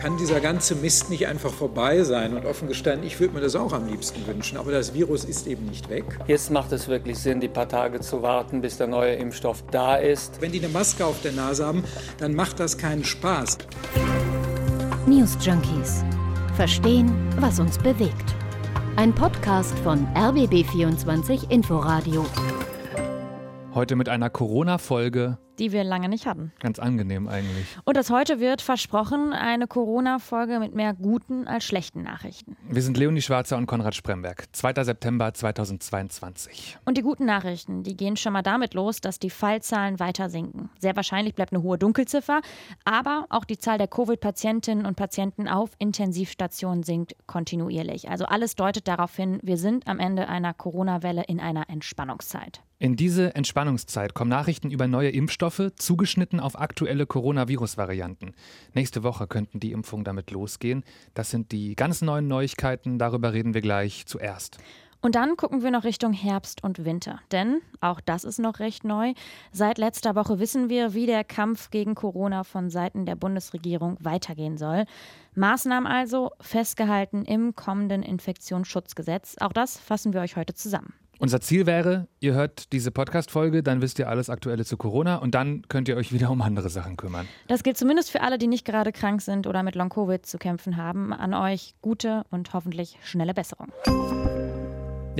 Kann dieser ganze Mist nicht einfach vorbei sein? Und offen gestanden, ich würde mir das auch am liebsten wünschen, aber das Virus ist eben nicht weg. Jetzt macht es wirklich Sinn, die paar Tage zu warten, bis der neue Impfstoff da ist. Wenn die eine Maske auf der Nase haben, dann macht das keinen Spaß. News Junkies. Verstehen, was uns bewegt. Ein Podcast von RBB24 Inforadio. Heute mit einer Corona-Folge die wir lange nicht hatten. Ganz angenehm eigentlich. Und das heute wird versprochen eine Corona-Folge mit mehr guten als schlechten Nachrichten. Wir sind Leonie Schwarzer und Konrad Spremberg. 2. September 2022. Und die guten Nachrichten, die gehen schon mal damit los, dass die Fallzahlen weiter sinken. Sehr wahrscheinlich bleibt eine hohe Dunkelziffer, aber auch die Zahl der Covid-Patientinnen und Patienten auf Intensivstationen sinkt kontinuierlich. Also alles deutet darauf hin, wir sind am Ende einer Corona-Welle in einer Entspannungszeit. In diese Entspannungszeit kommen Nachrichten über neue Impfstoffe, zugeschnitten auf aktuelle Coronavirus-Varianten. Nächste Woche könnten die Impfungen damit losgehen. Das sind die ganz neuen Neuigkeiten, darüber reden wir gleich zuerst. Und dann gucken wir noch Richtung Herbst und Winter. Denn, auch das ist noch recht neu, seit letzter Woche wissen wir, wie der Kampf gegen Corona von Seiten der Bundesregierung weitergehen soll. Maßnahmen also festgehalten im kommenden Infektionsschutzgesetz. Auch das fassen wir euch heute zusammen. Unser Ziel wäre, ihr hört diese Podcast-Folge, dann wisst ihr alles Aktuelle zu Corona und dann könnt ihr euch wieder um andere Sachen kümmern. Das gilt zumindest für alle, die nicht gerade krank sind oder mit Long-Covid zu kämpfen haben. An euch gute und hoffentlich schnelle Besserung.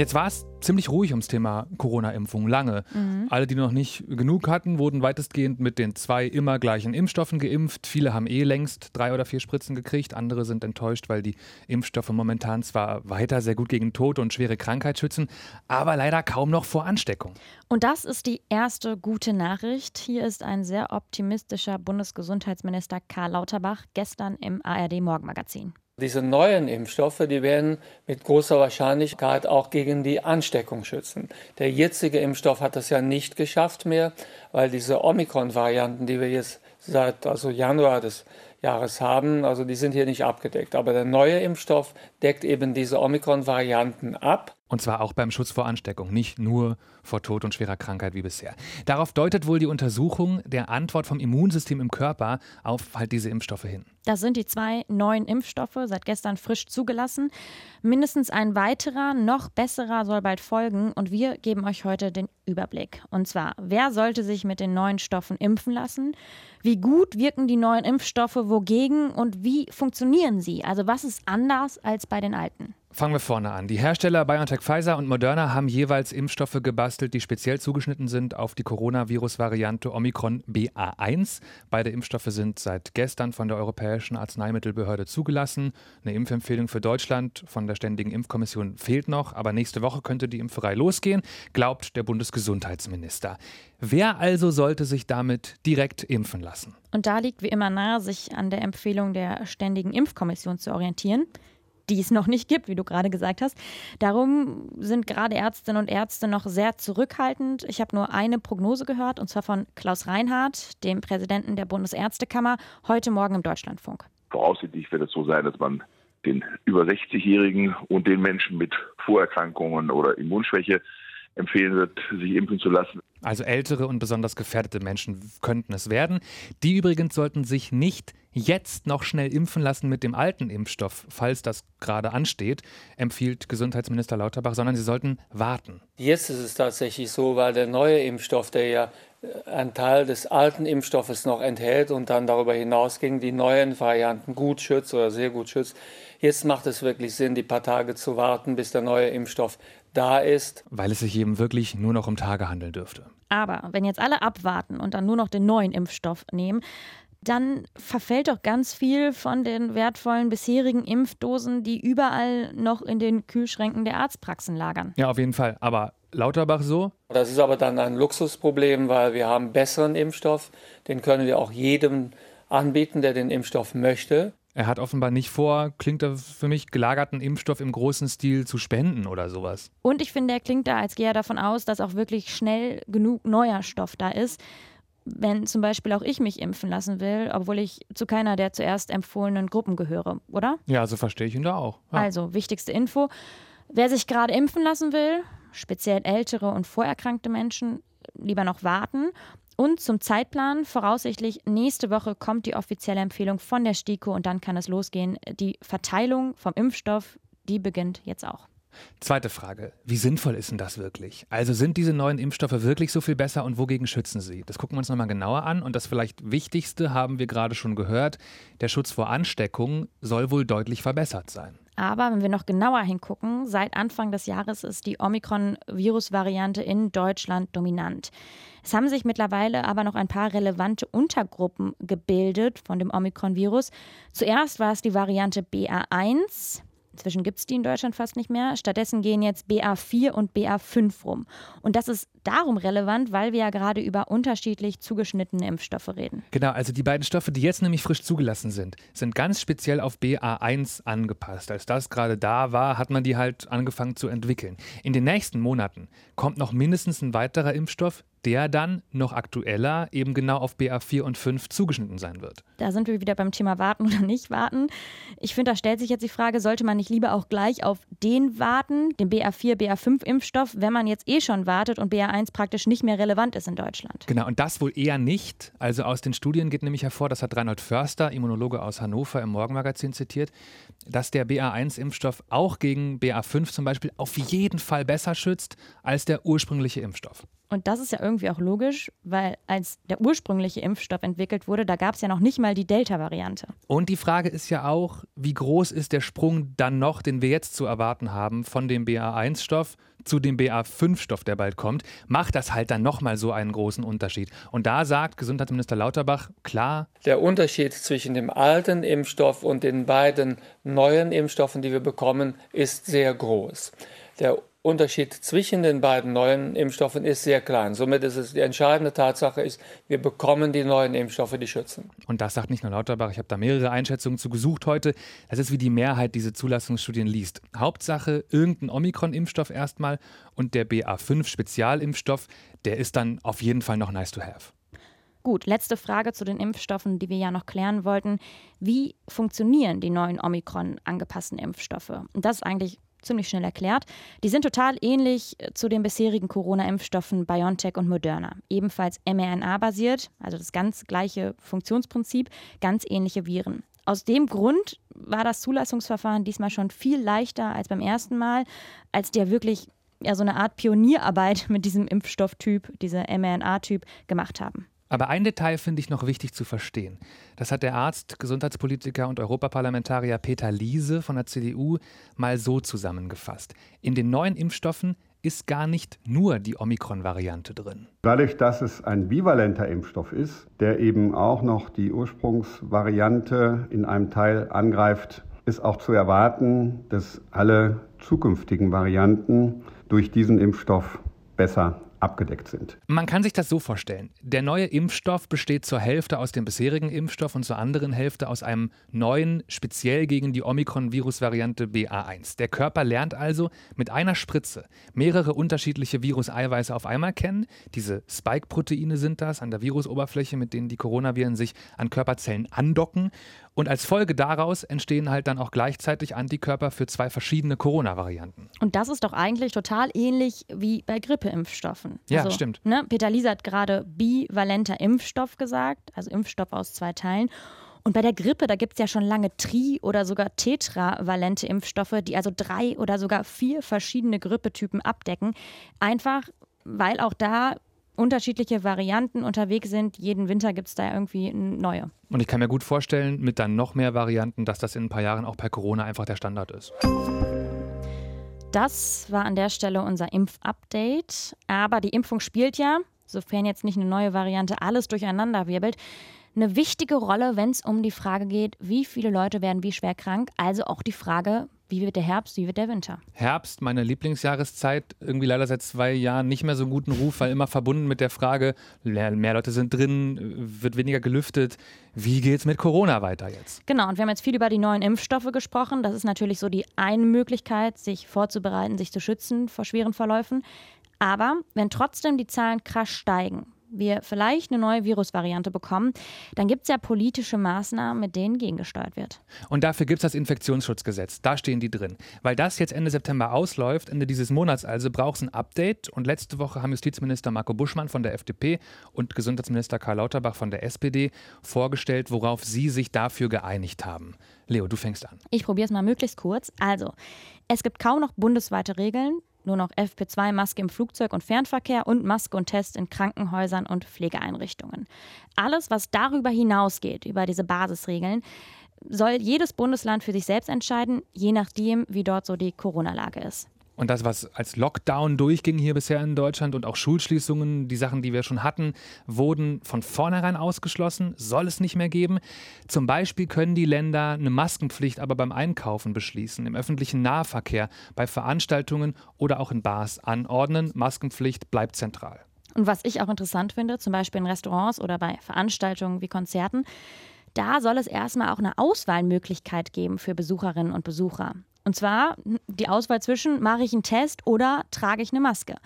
Jetzt war es ziemlich ruhig ums Thema Corona-Impfung lange. Mhm. Alle, die noch nicht genug hatten, wurden weitestgehend mit den zwei immer gleichen Impfstoffen geimpft. Viele haben eh längst drei oder vier Spritzen gekriegt. Andere sind enttäuscht, weil die Impfstoffe momentan zwar weiter sehr gut gegen Tod und schwere Krankheit schützen, aber leider kaum noch vor Ansteckung. Und das ist die erste gute Nachricht. Hier ist ein sehr optimistischer Bundesgesundheitsminister Karl Lauterbach gestern im ARD Morgenmagazin. Diese neuen Impfstoffe, die werden mit großer Wahrscheinlichkeit auch gegen die Ansteckung schützen. Der jetzige Impfstoff hat das ja nicht geschafft mehr, weil diese Omikron-Varianten, die wir jetzt seit also Januar des Jahres haben, also die sind hier nicht abgedeckt. Aber der neue Impfstoff deckt eben diese Omikron-Varianten ab. Und zwar auch beim Schutz vor Ansteckung, nicht nur vor Tod und schwerer Krankheit wie bisher. Darauf deutet wohl die Untersuchung der Antwort vom Immunsystem im Körper auf halt diese Impfstoffe hin. Das sind die zwei neuen Impfstoffe, seit gestern frisch zugelassen. Mindestens ein weiterer, noch besserer soll bald folgen und wir geben euch heute den Überblick. Und zwar, wer sollte sich mit den neuen Stoffen impfen lassen? Wie gut wirken die neuen Impfstoffe wogegen und wie funktionieren sie? Also was ist anders als bei den alten? Fangen wir vorne an. Die Hersteller BioNTech Pfizer und Moderna haben jeweils Impfstoffe gebastelt, die speziell zugeschnitten sind auf die Coronavirus-Variante Omikron BA1. Beide Impfstoffe sind seit gestern von der Europäischen Arzneimittelbehörde zugelassen. Eine Impfempfehlung für Deutschland von der Ständigen Impfkommission fehlt noch, aber nächste Woche könnte die Impferei losgehen, glaubt der Bundesgesundheitsminister. Wer also sollte sich damit direkt impfen lassen? Und da liegt wie immer nahe, sich an der Empfehlung der Ständigen Impfkommission zu orientieren die es noch nicht gibt, wie du gerade gesagt hast. Darum sind gerade Ärztinnen und Ärzte noch sehr zurückhaltend. Ich habe nur eine Prognose gehört, und zwar von Klaus Reinhardt, dem Präsidenten der Bundesärztekammer, heute Morgen im Deutschlandfunk. Voraussichtlich wird es so sein, dass man den über 60-Jährigen und den Menschen mit Vorerkrankungen oder Immunschwäche empfehlen wird, sich impfen zu lassen. Also ältere und besonders gefährdete Menschen könnten es werden. Die übrigens sollten sich nicht jetzt noch schnell impfen lassen mit dem alten Impfstoff, falls das gerade ansteht, empfiehlt Gesundheitsminister Lauterbach, sondern sie sollten warten. Jetzt ist es tatsächlich so, weil der neue Impfstoff, der ja einen Teil des alten Impfstoffes noch enthält und dann darüber hinaus gegen die neuen Varianten gut schützt oder sehr gut schützt. Jetzt macht es wirklich Sinn, die paar Tage zu warten, bis der neue Impfstoff da ist. Weil es sich eben wirklich nur noch um Tage handeln dürfte. Aber wenn jetzt alle abwarten und dann nur noch den neuen Impfstoff nehmen, dann verfällt doch ganz viel von den wertvollen bisherigen Impfdosen, die überall noch in den Kühlschränken der Arztpraxen lagern. Ja, auf jeden Fall. Aber Lauterbach so? Das ist aber dann ein Luxusproblem, weil wir haben besseren Impfstoff. Den können wir auch jedem anbieten, der den Impfstoff möchte. Er hat offenbar nicht vor, klingt da für mich, gelagerten Impfstoff im großen Stil zu spenden oder sowas. Und ich finde, er klingt da, als gehe er davon aus, dass auch wirklich schnell genug neuer Stoff da ist. Wenn zum Beispiel auch ich mich impfen lassen will, obwohl ich zu keiner der zuerst empfohlenen Gruppen gehöre, oder? Ja, so verstehe ich ihn da auch. Ja. Also, wichtigste Info. Wer sich gerade impfen lassen will, speziell ältere und vorerkrankte Menschen, lieber noch warten Und zum Zeitplan, voraussichtlich nächste Woche kommt die offizielle Empfehlung von der STIKO und dann kann es losgehen. Die Verteilung vom Impfstoff, die beginnt jetzt auch. Zweite Frage. Wie sinnvoll ist denn das wirklich? Also sind diese neuen Impfstoffe wirklich so viel besser und wogegen schützen sie? Das gucken wir uns nochmal genauer an. Und das vielleicht Wichtigste haben wir gerade schon gehört. Der Schutz vor Ansteckung soll wohl deutlich verbessert sein. Aber wenn wir noch genauer hingucken, seit Anfang des Jahres ist die Omikron-Virus-Variante in Deutschland dominant. Es haben sich mittlerweile aber noch ein paar relevante Untergruppen gebildet von dem Omikron-Virus. Zuerst war es die Variante BA1. Inzwischen gibt es die in Deutschland fast nicht mehr. Stattdessen gehen jetzt BA4 und BA5 rum. Und das ist darum relevant, weil wir ja gerade über unterschiedlich zugeschnittene Impfstoffe reden. Genau, also die beiden Stoffe, die jetzt nämlich frisch zugelassen sind, sind ganz speziell auf BA1 angepasst. Als das gerade da war, hat man die halt angefangen zu entwickeln. In den nächsten Monaten kommt noch mindestens ein weiterer Impfstoff, der dann noch aktueller eben genau auf BA4 und 5 zugeschnitten sein wird. Da sind wir wieder beim Thema warten oder nicht warten. Ich finde, da stellt sich jetzt die Frage, sollte man nicht lieber auch gleich auf den warten, den BA4, BA5 Impfstoff, wenn man jetzt eh schon wartet und BA1 praktisch nicht mehr relevant ist in Deutschland? Genau, und das wohl eher nicht. Also aus den Studien geht nämlich hervor, das hat Reinhold Förster, Immunologe aus Hannover im Morgenmagazin zitiert, dass der BA1-Impfstoff auch gegen BA5 zum Beispiel auf jeden Fall besser schützt als der ursprüngliche Impfstoff. Und das ist ja irgendwie auch logisch, weil als der ursprüngliche Impfstoff entwickelt wurde, da gab es ja noch nicht mal die Delta-Variante. Und die Frage ist ja auch, wie groß ist der Sprung dann noch, den wir jetzt zu erwarten haben, von dem BA1-Stoff zu dem BA5-Stoff, der bald kommt, macht das halt dann nochmal so einen großen Unterschied. Und da sagt Gesundheitsminister Lauterbach klar. Der Unterschied zwischen dem alten Impfstoff und den beiden neuen Impfstoffen, die wir bekommen, ist sehr groß. Der Unterschied zwischen den beiden neuen Impfstoffen ist sehr klein. Somit ist es die entscheidende Tatsache ist, wir bekommen die neuen Impfstoffe, die schützen. Und das sagt nicht nur Lauterbach, ich habe da mehrere Einschätzungen zu gesucht heute. Das ist wie die Mehrheit diese Zulassungsstudien liest. Hauptsache irgendein Omikron-Impfstoff erstmal und der BA5-Spezialimpfstoff, der ist dann auf jeden Fall noch nice to have. Gut, letzte Frage zu den Impfstoffen, die wir ja noch klären wollten. Wie funktionieren die neuen Omikron angepassten Impfstoffe? Und das ist eigentlich ziemlich schnell erklärt. Die sind total ähnlich äh, zu den bisherigen Corona-Impfstoffen BioNTech und Moderna. Ebenfalls mRNA-basiert, also das ganz gleiche Funktionsprinzip, ganz ähnliche Viren. Aus dem Grund war das Zulassungsverfahren diesmal schon viel leichter als beim ersten Mal, als die ja wirklich ja, so eine Art Pionierarbeit mit diesem Impfstofftyp, dieser mRNA-Typ gemacht haben. Aber ein Detail finde ich noch wichtig zu verstehen. Das hat der Arzt, Gesundheitspolitiker und Europaparlamentarier Peter Liese von der CDU mal so zusammengefasst. In den neuen Impfstoffen ist gar nicht nur die Omikron-Variante drin. Dadurch, dass es ein bivalenter Impfstoff ist, der eben auch noch die Ursprungsvariante in einem Teil angreift, ist auch zu erwarten, dass alle zukünftigen Varianten durch diesen Impfstoff besser abgedeckt sind. Man kann sich das so vorstellen. Der neue Impfstoff besteht zur Hälfte aus dem bisherigen Impfstoff und zur anderen Hälfte aus einem neuen, speziell gegen die Omikron-Virus-Variante BA1. Der Körper lernt also mit einer Spritze mehrere unterschiedliche Viruseiweiße auf einmal kennen. Diese Spike-Proteine sind das an der Virusoberfläche, mit denen die Coronaviren sich an Körperzellen andocken. Und als Folge daraus entstehen halt dann auch gleichzeitig Antikörper für zwei verschiedene Corona-Varianten. Und das ist doch eigentlich total ähnlich wie bei Grippeimpfstoffen. Ja, also, stimmt. Ne, Peter Liese hat gerade bivalenter Impfstoff gesagt, also Impfstoff aus zwei Teilen. Und bei der Grippe, da gibt es ja schon lange tri- oder sogar tetravalente Impfstoffe, die also drei oder sogar vier verschiedene Grippetypen abdecken. Einfach weil auch da unterschiedliche Varianten unterwegs sind. Jeden Winter gibt es da irgendwie neue. Und ich kann mir gut vorstellen, mit dann noch mehr Varianten, dass das in ein paar Jahren auch bei Corona einfach der Standard ist. Das war an der Stelle unser Impfupdate. Aber die Impfung spielt ja, sofern jetzt nicht eine neue Variante alles durcheinander wirbelt, eine wichtige Rolle, wenn es um die Frage geht, wie viele Leute werden wie schwer krank. Also auch die Frage, wie wird der Herbst, wie wird der Winter? Herbst, meine Lieblingsjahreszeit, irgendwie leider seit zwei Jahren nicht mehr so einen guten Ruf, weil immer verbunden mit der Frage, mehr, mehr Leute sind drin, wird weniger gelüftet. Wie geht es mit Corona weiter jetzt? Genau, und wir haben jetzt viel über die neuen Impfstoffe gesprochen. Das ist natürlich so die eine Möglichkeit, sich vorzubereiten, sich zu schützen vor schweren Verläufen. Aber wenn trotzdem die Zahlen krass steigen, wir vielleicht eine neue Virusvariante bekommen, dann gibt es ja politische Maßnahmen, mit denen gegengesteuert wird. Und dafür gibt es das Infektionsschutzgesetz. Da stehen die drin. Weil das jetzt Ende September ausläuft, Ende dieses Monats also, braucht es ein Update. Und letzte Woche haben Justizminister Marco Buschmann von der FDP und Gesundheitsminister Karl Lauterbach von der SPD vorgestellt, worauf sie sich dafür geeinigt haben. Leo, du fängst an. Ich probiere es mal möglichst kurz. Also, es gibt kaum noch bundesweite Regeln, nur noch FP2-Maske im Flugzeug und Fernverkehr und Maske und Test in Krankenhäusern und Pflegeeinrichtungen. Alles, was darüber hinausgeht, über diese Basisregeln, soll jedes Bundesland für sich selbst entscheiden, je nachdem, wie dort so die Corona-Lage ist. Und das, was als Lockdown durchging hier bisher in Deutschland und auch Schulschließungen, die Sachen, die wir schon hatten, wurden von vornherein ausgeschlossen, soll es nicht mehr geben. Zum Beispiel können die Länder eine Maskenpflicht aber beim Einkaufen beschließen, im öffentlichen Nahverkehr, bei Veranstaltungen oder auch in Bars anordnen. Maskenpflicht bleibt zentral. Und was ich auch interessant finde, zum Beispiel in Restaurants oder bei Veranstaltungen wie Konzerten, da soll es erstmal auch eine Auswahlmöglichkeit geben für Besucherinnen und Besucher. Und zwar die Auswahl zwischen, mache ich einen Test oder trage ich eine Maske.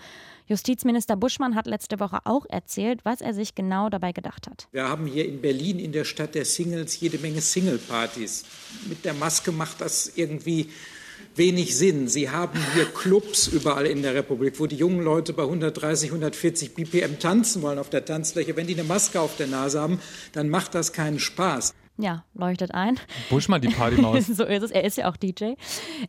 Justizminister Buschmann hat letzte Woche auch erzählt, was er sich genau dabei gedacht hat. Wir haben hier in Berlin, in der Stadt der Singles, jede Menge Single-Partys. Mit der Maske macht das irgendwie wenig Sinn. Sie haben hier Clubs überall in der Republik, wo die jungen Leute bei 130, 140 BPM tanzen wollen auf der Tanzfläche. Wenn die eine Maske auf der Nase haben, dann macht das keinen Spaß. Ja, leuchtet ein. Buschmann die Partymaus. so ist es. Er ist ja auch DJ.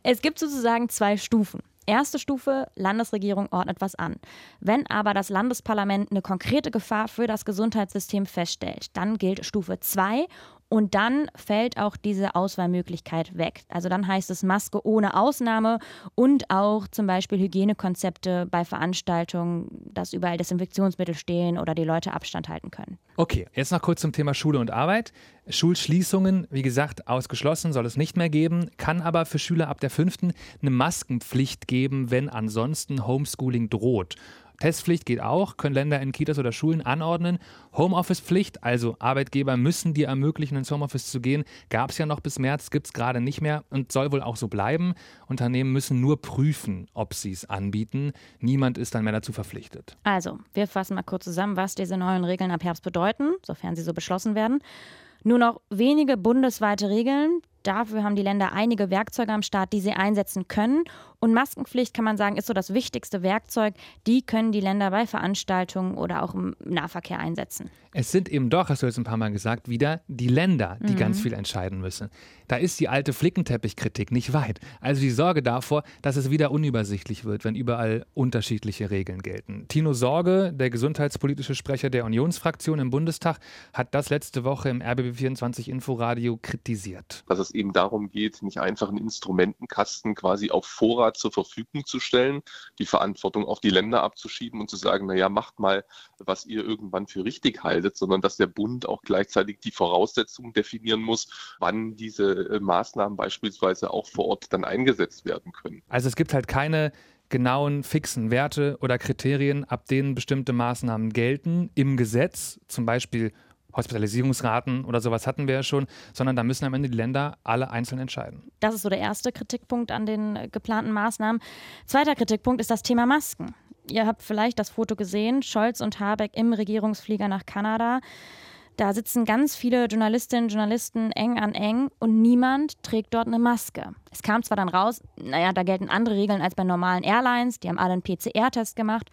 Es gibt sozusagen zwei Stufen. Erste Stufe, Landesregierung ordnet was an. Wenn aber das Landesparlament eine konkrete Gefahr für das Gesundheitssystem feststellt, dann gilt Stufe 2 und dann fällt auch diese Auswahlmöglichkeit weg. Also dann heißt es Maske ohne Ausnahme und auch zum Beispiel Hygienekonzepte bei Veranstaltungen, dass überall Desinfektionsmittel stehen oder die Leute Abstand halten können. Okay, jetzt noch kurz zum Thema Schule und Arbeit. Schulschließungen, wie gesagt, ausgeschlossen, soll es nicht mehr geben, kann aber für Schüler ab der fünften eine Maskenpflicht geben, wenn ansonsten Homeschooling droht. Testpflicht geht auch, können Länder in Kitas oder Schulen anordnen. Homeoffice-Pflicht, also Arbeitgeber müssen dir ermöglichen, ins Homeoffice zu gehen, gab es ja noch bis März, gibt es gerade nicht mehr und soll wohl auch so bleiben. Unternehmen müssen nur prüfen, ob sie es anbieten. Niemand ist dann mehr dazu verpflichtet. Also, wir fassen mal kurz zusammen, was diese neuen Regeln ab Herbst bedeuten, sofern sie so beschlossen werden. Nur noch wenige bundesweite Regeln. Dafür haben die Länder einige Werkzeuge am Start, die sie einsetzen können. Und Maskenpflicht, kann man sagen, ist so das wichtigste Werkzeug. Die können die Länder bei Veranstaltungen oder auch im Nahverkehr einsetzen. Es sind eben doch, hast du jetzt ein paar Mal gesagt, wieder die Länder, die mhm. ganz viel entscheiden müssen. Da ist die alte Flickenteppichkritik nicht weit. Also die Sorge davor, dass es wieder unübersichtlich wird, wenn überall unterschiedliche Regeln gelten. Tino Sorge, der gesundheitspolitische Sprecher der Unionsfraktion im Bundestag, hat das letzte Woche im RBB24 Inforadio kritisiert. Dass es eben darum geht, nicht einfach einen Instrumentenkasten quasi auf Vorrat zur Verfügung zu stellen, die Verantwortung auf die Länder abzuschieben und zu sagen, naja, macht mal, was ihr irgendwann für richtig haltet, sondern dass der Bund auch gleichzeitig die Voraussetzungen definieren muss, wann diese äh, Maßnahmen beispielsweise auch vor Ort dann eingesetzt werden können. Also es gibt halt keine genauen fixen Werte oder Kriterien, ab denen bestimmte Maßnahmen gelten im Gesetz, zum Beispiel Hospitalisierungsraten oder sowas hatten wir ja schon, sondern da müssen am Ende die Länder alle einzeln entscheiden. Das ist so der erste Kritikpunkt an den äh, geplanten Maßnahmen. Zweiter Kritikpunkt ist das Thema Masken. Ihr habt vielleicht das Foto gesehen, Scholz und Habeck im Regierungsflieger nach Kanada. Da sitzen ganz viele Journalistinnen und Journalisten eng an eng und niemand trägt dort eine Maske. Es kam zwar dann raus, naja, da gelten andere Regeln als bei normalen Airlines, die haben alle einen PCR-Test gemacht.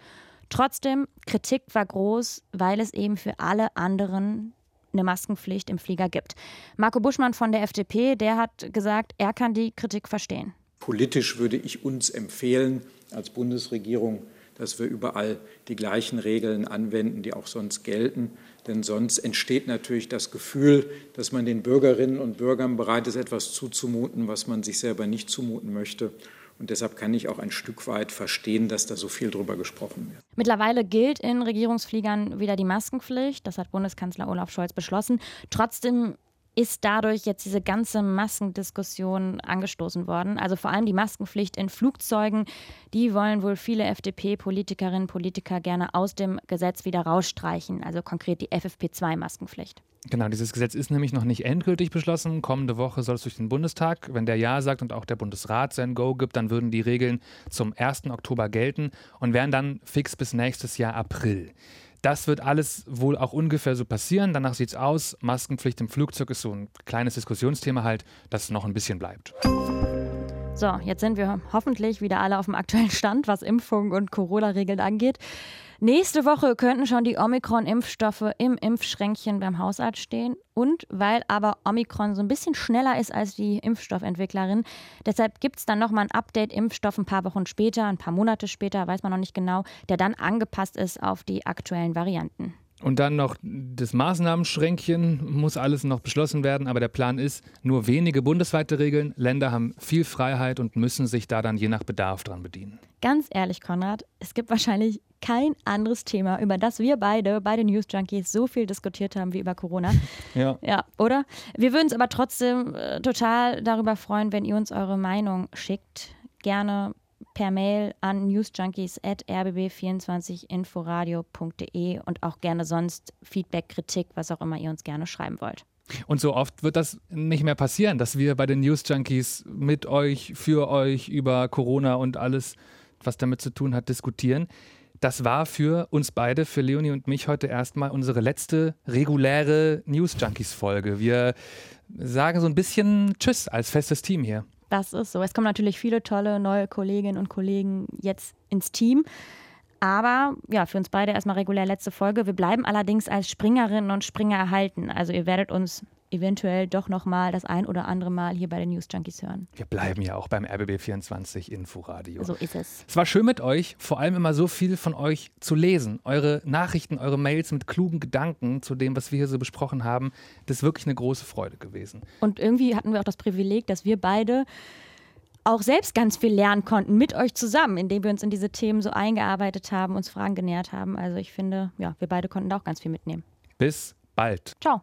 Trotzdem, Kritik war groß, weil es eben für alle anderen eine Maskenpflicht im Flieger gibt. Marco Buschmann von der FDP, der hat gesagt, er kann die Kritik verstehen. Politisch würde ich uns empfehlen, als Bundesregierung dass wir überall die gleichen Regeln anwenden, die auch sonst gelten. Denn sonst entsteht natürlich das Gefühl, dass man den Bürgerinnen und Bürgern bereit ist, etwas zuzumuten, was man sich selber nicht zumuten möchte. Und deshalb kann ich auch ein Stück weit verstehen, dass da so viel drüber gesprochen wird. Mittlerweile gilt in Regierungsfliegern wieder die Maskenpflicht. Das hat Bundeskanzler Olaf Scholz beschlossen. Trotzdem ist dadurch jetzt diese ganze Maskendiskussion angestoßen worden. Also vor allem die Maskenpflicht in Flugzeugen, die wollen wohl viele FDP-Politikerinnen und Politiker gerne aus dem Gesetz wieder rausstreichen. Also konkret die FFP2-Maskenpflicht. Genau, dieses Gesetz ist nämlich noch nicht endgültig beschlossen. Kommende Woche soll es durch den Bundestag. Wenn der Ja sagt und auch der Bundesrat sein Go gibt, dann würden die Regeln zum 1. Oktober gelten und wären dann fix bis nächstes Jahr April. Das wird alles wohl auch ungefähr so passieren. Danach sieht es aus. Maskenpflicht im Flugzeug ist so ein kleines Diskussionsthema halt, das noch ein bisschen bleibt. So, jetzt sind wir hoffentlich wieder alle auf dem aktuellen Stand, was Impfung und Corona-Regeln angeht. Nächste Woche könnten schon die Omikron-Impfstoffe im Impfschränkchen beim Hausarzt stehen. Und weil aber Omikron so ein bisschen schneller ist als die Impfstoffentwicklerin, deshalb gibt es dann nochmal ein Update-Impfstoff ein paar Wochen später, ein paar Monate später, weiß man noch nicht genau, der dann angepasst ist auf die aktuellen Varianten. Und dann noch das Maßnahmenschränkchen, muss alles noch beschlossen werden. Aber der Plan ist, nur wenige bundesweite Regeln. Länder haben viel Freiheit und müssen sich da dann je nach Bedarf dran bedienen. Ganz ehrlich, Konrad, es gibt wahrscheinlich kein anderes Thema, über das wir beide bei den News Junkies so viel diskutiert haben wie über Corona. Ja. Ja, oder? Wir würden uns aber trotzdem äh, total darüber freuen, wenn ihr uns eure Meinung schickt. Gerne per Mail an newsjunkies.rbb24inforadio.de und auch gerne sonst Feedback, Kritik, was auch immer ihr uns gerne schreiben wollt. Und so oft wird das nicht mehr passieren, dass wir bei den News Junkies mit euch, für euch über Corona und alles, was damit zu tun hat, diskutieren. Das war für uns beide, für Leonie und mich heute erstmal unsere letzte reguläre News Junkies Folge. Wir sagen so ein bisschen Tschüss als festes Team hier. Das ist so. Es kommen natürlich viele tolle neue Kolleginnen und Kollegen jetzt ins Team. Aber ja, für uns beide erstmal regulär letzte Folge. Wir bleiben allerdings als Springerinnen und Springer erhalten. Also ihr werdet uns eventuell doch nochmal das ein oder andere Mal hier bei den News Junkies hören. Wir bleiben ja auch beim RBB24 Inforadio. So ist es. Es war schön mit euch, vor allem immer so viel von euch zu lesen. Eure Nachrichten, eure Mails mit klugen Gedanken zu dem, was wir hier so besprochen haben. Das ist wirklich eine große Freude gewesen. Und irgendwie hatten wir auch das Privileg, dass wir beide auch selbst ganz viel lernen konnten mit euch zusammen, indem wir uns in diese Themen so eingearbeitet haben, uns Fragen genährt haben. Also ich finde, ja, wir beide konnten da auch ganz viel mitnehmen. Bis bald. Ciao.